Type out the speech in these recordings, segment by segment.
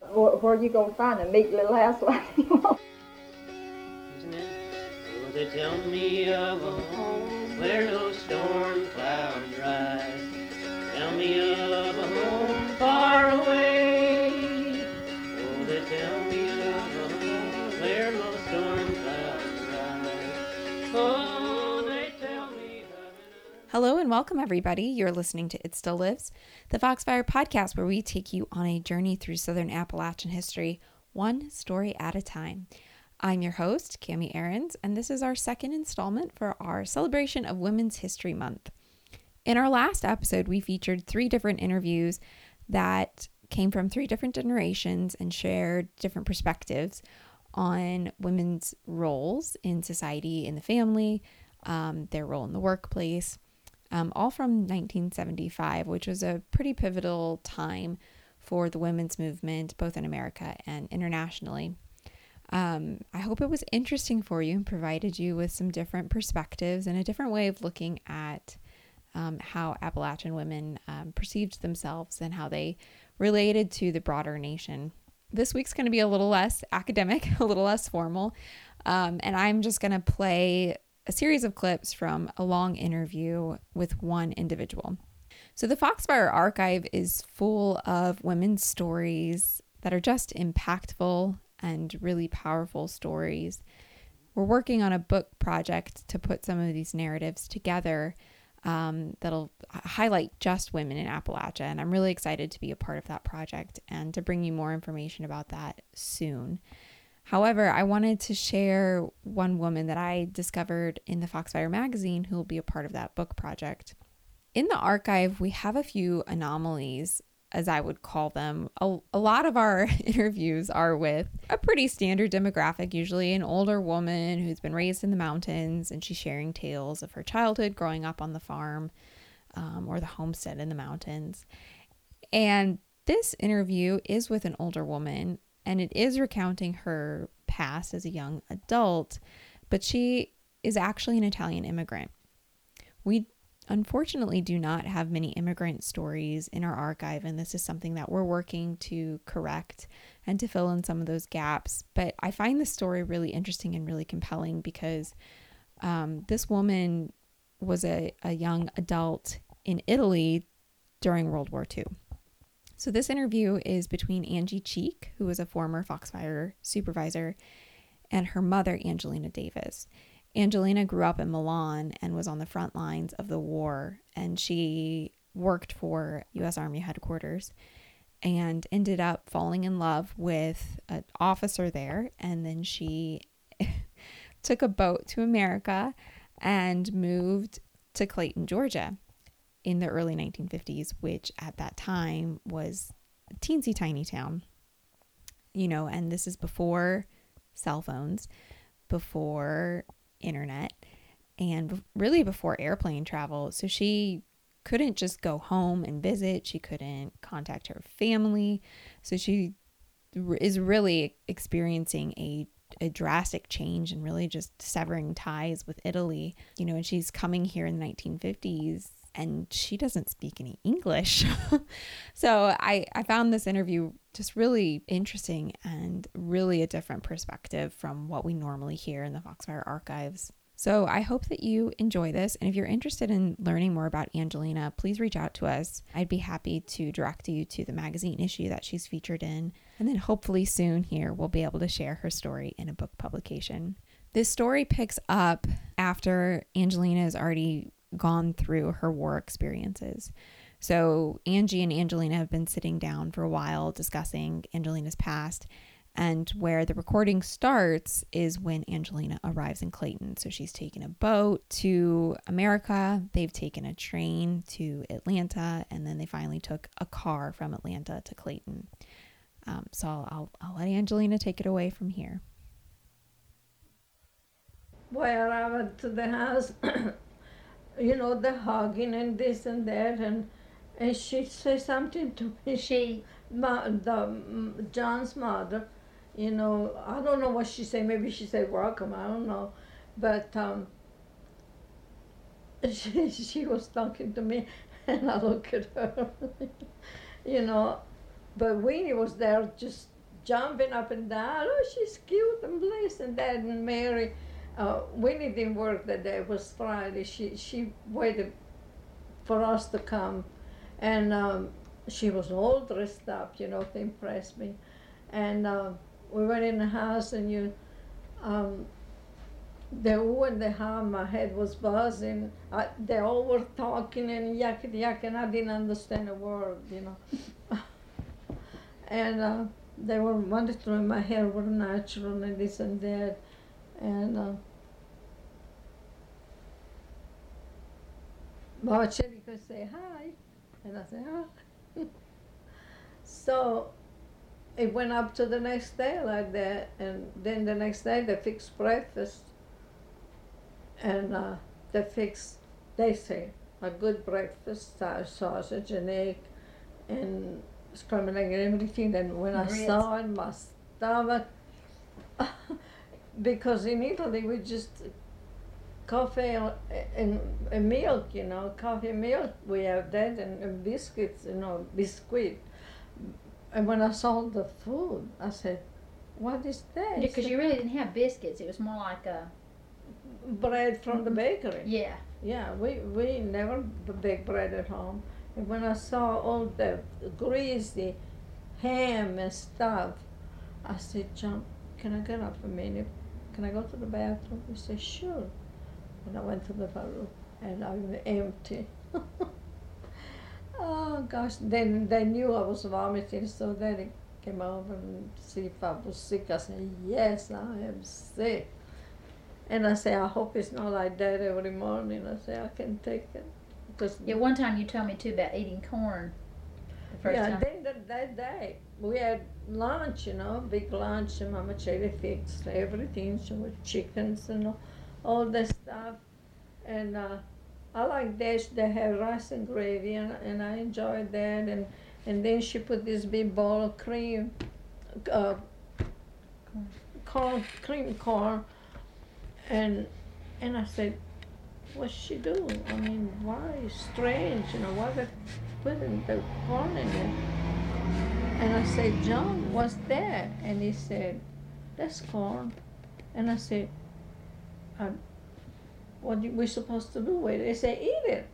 Where, where you gonna find a meat little house like you? Isn't it? Oh, they tell me of a home where no storm Hello and welcome, everybody. You're listening to It Still Lives, the Foxfire podcast, where we take you on a journey through Southern Appalachian history, one story at a time. I'm your host, Kami Ahrens, and this is our second installment for our celebration of Women's History Month. In our last episode, we featured three different interviews that came from three different generations and shared different perspectives on women's roles in society, in the family, um, their role in the workplace, um, all from 1975, which was a pretty pivotal time for the women's movement, both in America and internationally. Um, I hope it was interesting for you and provided you with some different perspectives and a different way of looking at um, how Appalachian women um, perceived themselves and how they related to the broader nation. This week's going to be a little less academic, a little less formal, um, and I'm just going to play a series of clips from a long interview with one individual. So, the Foxfire archive is full of women's stories that are just impactful and really powerful stories. We're working on a book project to put some of these narratives together um, that'll highlight just women in Appalachia. And I'm really excited to be a part of that project and to bring you more information about that soon. However, I wanted to share one woman that I discovered in the Foxfire magazine who will be a part of that book project. In the archive, we have a few anomalies, as I would call them. A, a lot of our interviews are with a pretty standard demographic, usually an older woman who's been raised in the mountains and she's sharing tales of her childhood growing up on the farm um, or the homestead in the mountains. And this interview is with an older woman and it is recounting her past as a young adult, but she is actually an Italian immigrant. We unfortunately do not have many immigrant stories in our archive, and this is something that we're working to correct and to fill in some of those gaps. But I find this story really interesting and really compelling because um, this woman was a, a young adult in Italy during World War II. So, this interview is between Angie Cheek, who was a former Foxfire supervisor, and her mother, Angelina Davis. Angelina grew up in Milan and was on the front lines of the war, and she worked for U.S. Army headquarters and ended up falling in love with an officer there. And then she took a boat to America and moved to Clayton, Georgia in the early 1950s, which at that time was a teensy tiny town. You know, and this is before cell phones, before internet, and really before airplane travel. So she couldn't just go home and visit, she couldn't contact her family. So she is really experiencing a a drastic change and really just severing ties with Italy. You know, and she's coming here in the 1950s and she doesn't speak any English. so I, I found this interview just really interesting and really a different perspective from what we normally hear in the Foxfire archives. So I hope that you enjoy this. And if you're interested in learning more about Angelina, please reach out to us. I'd be happy to direct you to the magazine issue that she's featured in. And then hopefully soon here we'll be able to share her story in a book publication. This story picks up after Angelina is already gone through her war experiences. So Angie and Angelina have been sitting down for a while discussing Angelina's past. And where the recording starts is when Angelina arrives in Clayton. So she's taken a boat to America, they've taken a train to Atlanta, and then they finally took a car from Atlanta to Clayton. Um, so I'll, I'll, let Angelina take it away from here. Well, I went to the house, you know, the hugging and this and that, and and she said something to me. She, ma, the mm, John's mother, you know, I don't know what she said. Maybe she said welcome. I don't know, but um, she she was talking to me, and I look at her, you know, but Winnie was there just jumping up and down. Oh, she's cute and bliss and Dad and Mary. Uh, Winnie didn't work that day. It was Friday. She she waited for us to come, and um, she was all dressed up, you know, to impress me. And uh, we went in the house, and you, um, the ooh and the ha, my head was buzzing. I, they all were talking and yakety yak, and I didn't understand a word, you know. and uh, they were and my hair was natural, and this and that. And uh, Baba Chedi could say hi, and I said hi. so it went up to the next day like that, and then the next day they fixed breakfast, and uh, they fixed, they say, a good breakfast, uh, sausage and egg, and scrambled egg and everything. And when I saw it, my stomach, because in Italy we just coffee and, and, milk, you know, coffee and milk. We have that and, and biscuits, you know, biscuit. And when I saw the food, I said, "What is that?" Because you really didn't have biscuits. It was more like a bread from the mm-hmm. bakery. yeah. Yeah, we we never bake bread at home. And when I saw all the greasy ham and stuff, I said, John, can I get up a minute? Can I go to the bathroom? He said, sure. And I went to the bathroom, and I was empty. oh gosh! Then they knew I was vomiting, so then they came over and see if I was sick. I said, yes, I am sick. And I say, I hope it's not like that every morning. I say, I can take it. Because Yeah, one time you told me too about eating corn. The first yeah, time. then that, that day we had lunch, you know, big lunch, and Mama Chile fixed everything, so with chickens and all, all the stuff. And uh, I like that they have rice and gravy, and, and I enjoyed that. And and then she put this big bowl of cream, uh, corn, cream corn, and and I said, what's she doing? I mean, why? Strange, you know, why they putting the corn in it? And I said, John, what's that? And he said, that's corn. And I said, uh, what we supposed to do with it? He said, eat it.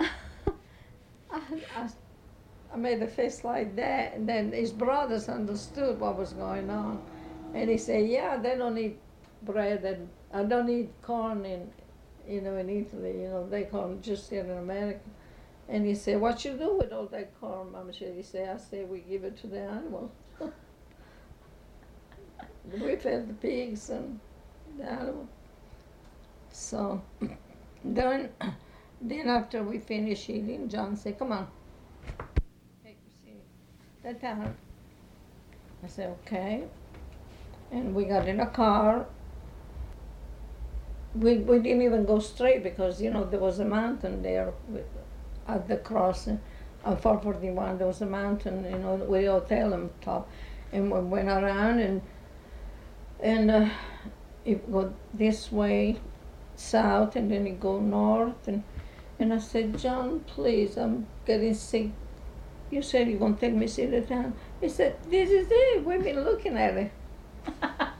I, I, I made a face like that, and then his brothers understood what was going on. And he said, yeah, they don't eat bread, and I don't eat corn in, you know, in Italy, you know, they corn just here in America. And he said, what you do with all that corn, Mama? He said, I say we give it to the animals. we fed the pigs and So then, then after we finish eating, John said, come on, take a seat. That time. I said, okay. And we got in a car. We, we didn't even go straight because, you know, there was a mountain there at the crossing on 441. There was a mountain, you know, with a hotel on top. And we went around and and uh, it go this way, south, and then it go north. And, and I said, John, please, I'm getting sick. You said you're going to take me to see the town. He said, this is it. We've been looking at it.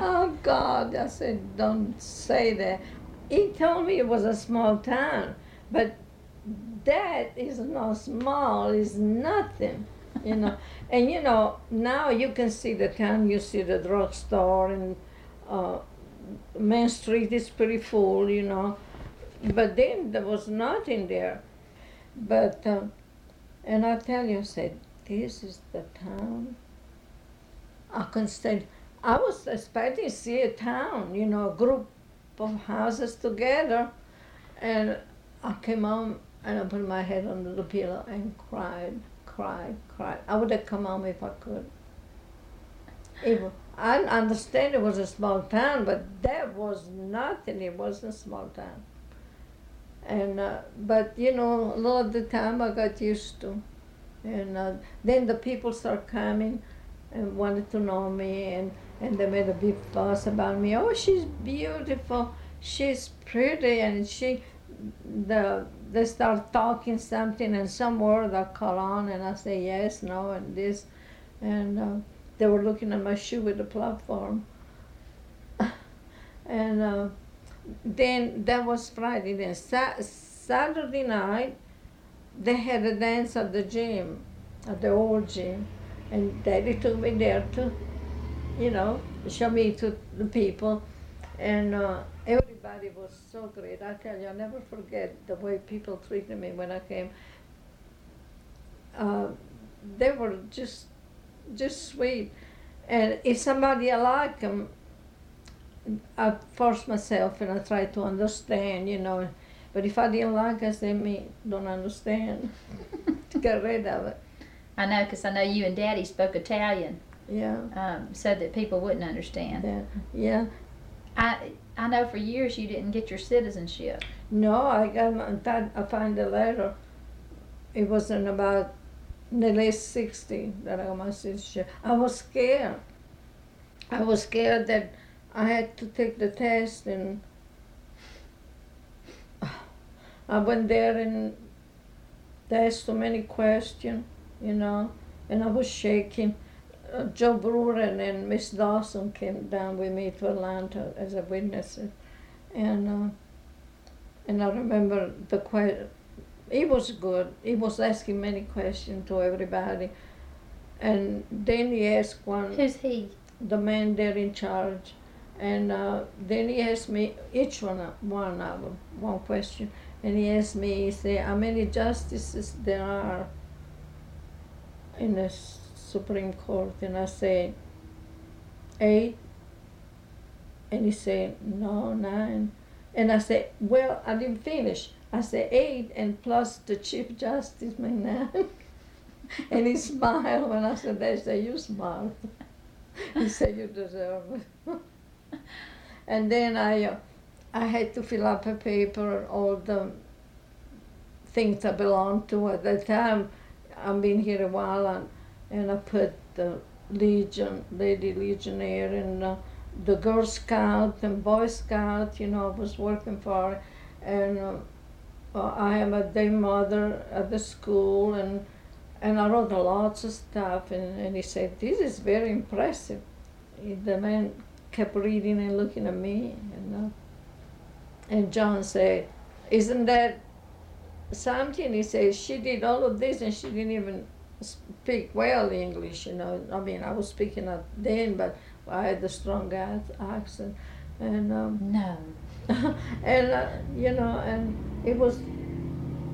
Oh God! I said, don't say that. He told me it was a small town, but that is not small. It's nothing, you know. and you know now you can see the town. You see the drugstore and uh, Main Street is pretty full, you know. But then there was nothing there. But uh, and I tell you, I said, this is the town. I can stand. I was expecting to see a town, you know, a group of houses together. And I came home and I put my head under the pillow and cried, cried, cried. I would have come home if I could. It, I understand it was a small town, but that was nothing. It wasn't a small town. And uh, but you know, a lot of the time I got used to, and uh, then the people start coming and wanted to know me and, and they made a big fuss about me. Oh, she's beautiful. She's pretty and she the they start talking something and some word I call on and I say yes, no, and this, and uh, they were looking at my shoe with the platform. and uh, then that was Friday. Then Sa- Saturday night, they had a dance at the gym, at the old gym, and Daddy took me there to, you know, show me to the people, and uh, everybody was so great. I tell you, I'll never forget the way people treated me when I came. Uh, they were just, just sweet, and if somebody I like them, I force myself and I try to understand, you know. But if I didn't like it, then me don't understand. to get rid of it. I know, because I know you and Daddy spoke Italian, Yeah. um, so that people wouldn't understand. Yeah. Yeah. I I know for years you didn't get your citizenship. No, I got that, I found a letter. It was in about nearly 60 that I got my citizenship. I was scared. I was scared that I had to take the test and I went there and they asked so many questions, you know, and I was shaking. Joe Brewer and Miss Dawson came down with me to Atlanta as a witness, and uh, and I remember the question. He was good. He was asking many questions to everybody, and then he asked one Who's he? the man there in charge, and uh, then he asked me each one of- one of them one question, and he asked me he said how many justices there are in the S- Supreme Court, and I said eight, and he said no nine, and I said well I didn't finish. I said eight and plus the Chief Justice may nine, and he smiled when I said that. He said you smiled. he said you deserve it. and then I, uh, I had to fill up a paper all the things I belong to at that time. I've been here a while, and, and I put the Legion, Lady Legionnaire, and uh, the Girl Scout and Boy Scout. You know, I was working for, and uh, uh, I am a day mother at the school, and and I wrote a lots of stuff. And, and he said, "This is very impressive." The man kept reading and looking at me, and uh, and John said, "Isn't that something?" He says, "She did all of this, and she didn't even speak well English. You know, I mean, I was speaking then, but I had a strong ac- accent, and um, No. and uh, you know, and it was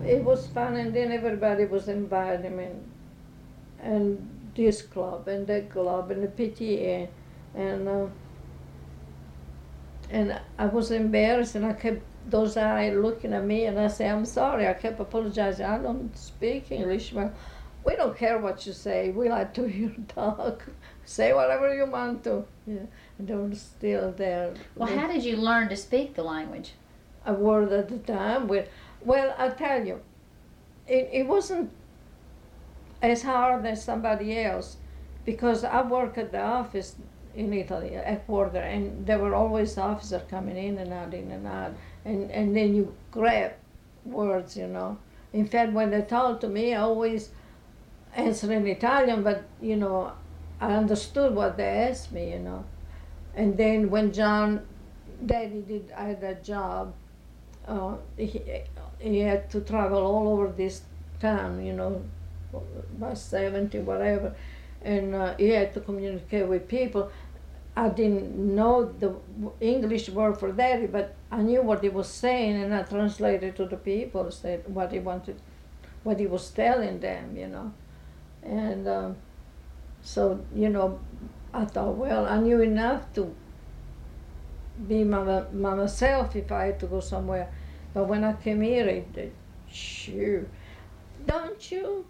it was fun, and then everybody was inviting me, and this club and that club and the PTA, and uh, and I was embarrassed, and I kept those eyes looking at me, and I said, "I'm sorry." I kept apologizing. I don't speak English, well. We don't care what you say. We like to hear talk. say whatever you want to. Yeah, and they were still there. Well, how did you learn to speak the language? a word at a time. With, well, I tell you, it, it wasn't as hard as somebody else because I work at the office in Italy, at Porter, and there were always officers coming in and out, in and out, and, and then you grab words, you know. In fact, when they talk to me, I always answer in Italian, but, you know, I understood what they asked me, you know. And then when John, Daddy did, I had a job, uh, he, he had to travel all over this town, you know, by 70, whatever, and uh, he had to communicate with people. I didn't know the English word for daddy, but I knew what he was saying, and I translated to the people, said what he wanted, what he was telling them, you know. And um, so, you know, I thought, well, I knew enough to be my, my myself if I had to go somewhere. But when I came here, it, it sure, don't you?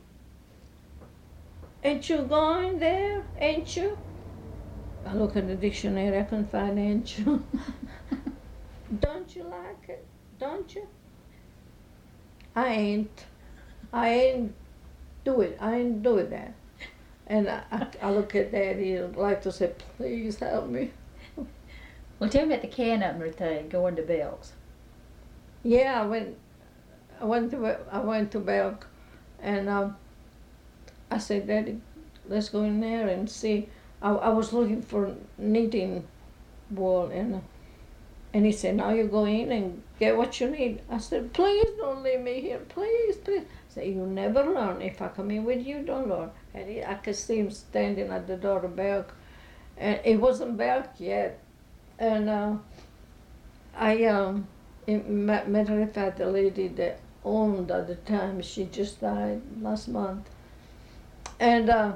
Ain't you going there? Ain't you? I look at the dictionary, I couldn't find ain't you. don't you like it? Don't you? I ain't. I ain't do it. I ain't doing that. And I, I, I look at Daddy and like to say, please help me. Well, tell me about the can opener thing, going to Belk's. Yeah, when I went to I went to Belk, and um, I said, Daddy, let's go in there and see. I, I was looking for knitting wool, and and he said, now you go in and get what you need. I said, please don't leave me here, please, please. Said, you never learn. If I come in with you, don't learn. And he, I could see him standing at the door of Belk, and it wasn't Belk yet, and uh, I um, matter of fact, the lady that owned at the time, she just died last month. And uh,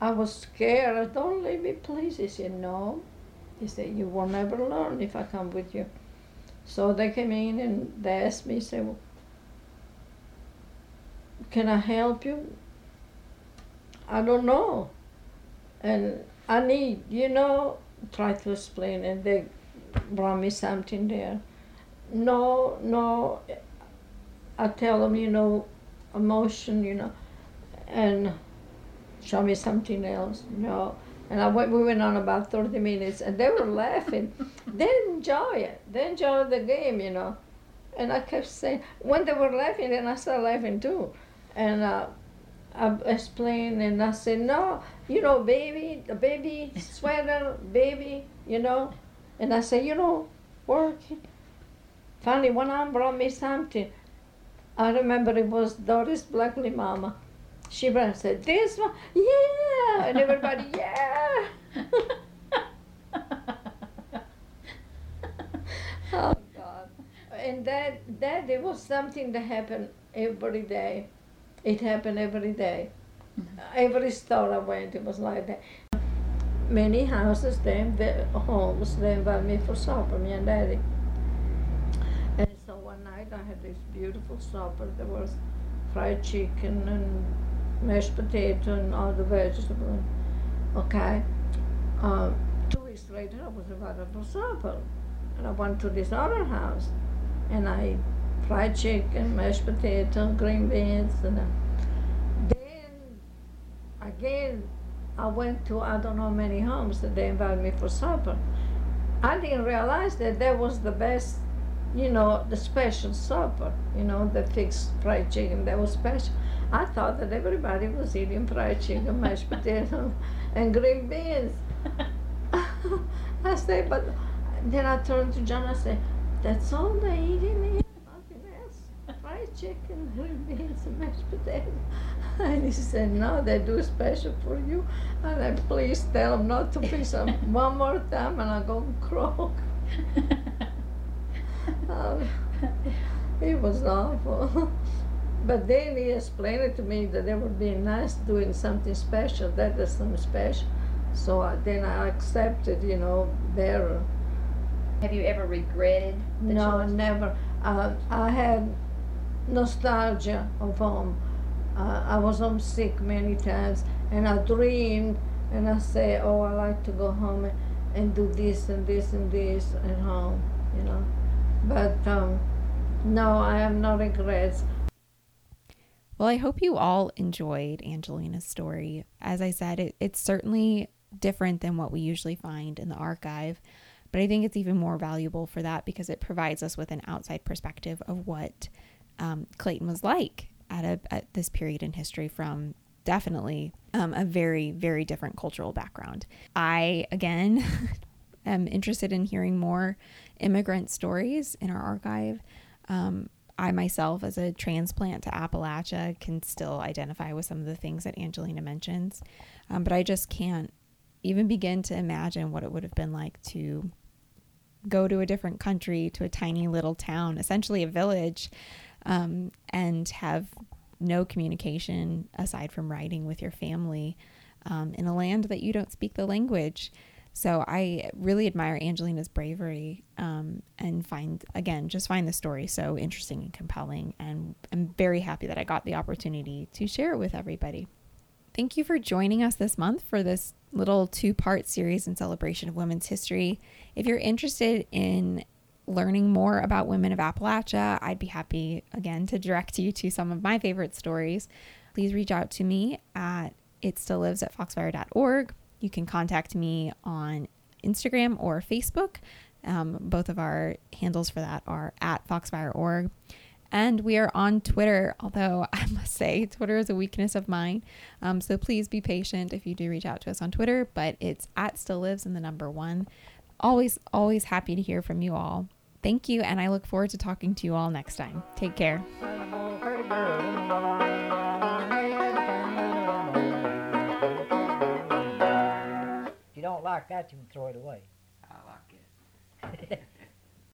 I was scared. I don't leave me, please. He said, no. He said, you will never learn if I come with you. So they came in and they asked me, said, well, can I help you? I don't know. And I need, you know, try to explain. And they brought me something there. No, no, I tell them, you know, emotion, you know, and show me something else. No. And I went, we went on about 30 minutes and they were laughing. they enjoy it. They enjoy the game, you know. And I kept saying, when they were laughing, then I started laughing too. And uh, I explained and I said, no, you know, baby, the baby sweater, baby, you know. And I said, you know, working. Finally, one arm brought me something. I remember it was Doris Blackley Mama. She ran and said, This one, yeah! And everybody, yeah! oh, God. And that, that, it was something that happened every day. It happened every day. Mm-hmm. Every store I went, it was like that. Many houses, then, the homes, they invited me for supper, me and Daddy. And so one night I had this beautiful supper. There was fried chicken and mashed potato and all the vegetables. Okay. Uh, two weeks later, I was invited for supper. And I went to this other house and I fried chicken, mashed potato, green beans. And uh, then again, I went to I don't know many homes that they invited me for supper. I didn't realize that that was the best you know, the special supper, you know, the fixed fried chicken that was special. I thought that everybody was eating fried chicken, mashed potato, and green beans. I said, but then I turned to John, I said, that's all they eat in here, nothing else. Fried chicken, green beans, and mashed potato. And he said, no, they do special for you. And I please tell them not to be some one more time and I go croak. Um, it was awful. But then he explained it to me that it would be nice doing something special. That is something special. So I, then I accepted, you know, their. Have you ever regretted? no, never. Uh, I had nostalgia of home. Uh, I was homesick many times, and I dreamed, and I say, "Oh, I like to go home and, and do this and this and this at home," you know. But um, no, I have no regrets. Well, I hope you all enjoyed Angelina's story. As I said, it, it's certainly different than what we usually find in the archive, but I think it's even more valuable for that because it provides us with an outside perspective of what um, Clayton was like at, a, at this period in history from definitely um, a very, very different cultural background. I, again, am interested in hearing more immigrant stories in our archive. Um, I myself, as a transplant to Appalachia, can still identify with some of the things that Angelina mentions, um, but I just can't even begin to imagine what it would have been like to go to a different country, to a tiny little town, essentially a village, um, and have no communication aside from writing with your family um, in a land that you don't speak the language. So I really admire Angelina's bravery um, and find, again, just find the story so interesting and compelling. And I'm very happy that I got the opportunity to share it with everybody. Thank you for joining us this month for this little two part series in celebration of women's history. If you're interested in learning more about women of Appalachia, I'd be happy again to direct you to some of my favorite stories. Please reach out to me at it at foxfire.org you can contact me on Instagram or Facebook. Um, both of our handles for that are at foxfire.org. And we are on Twitter, although I must say Twitter is a weakness of mine. Um, so please be patient if you do reach out to us on Twitter, but it's at still lives in the number one. Always, always happy to hear from you all. Thank you, and I look forward to talking to you all next time. Take care. If you don't like that, you can throw it away. I like it.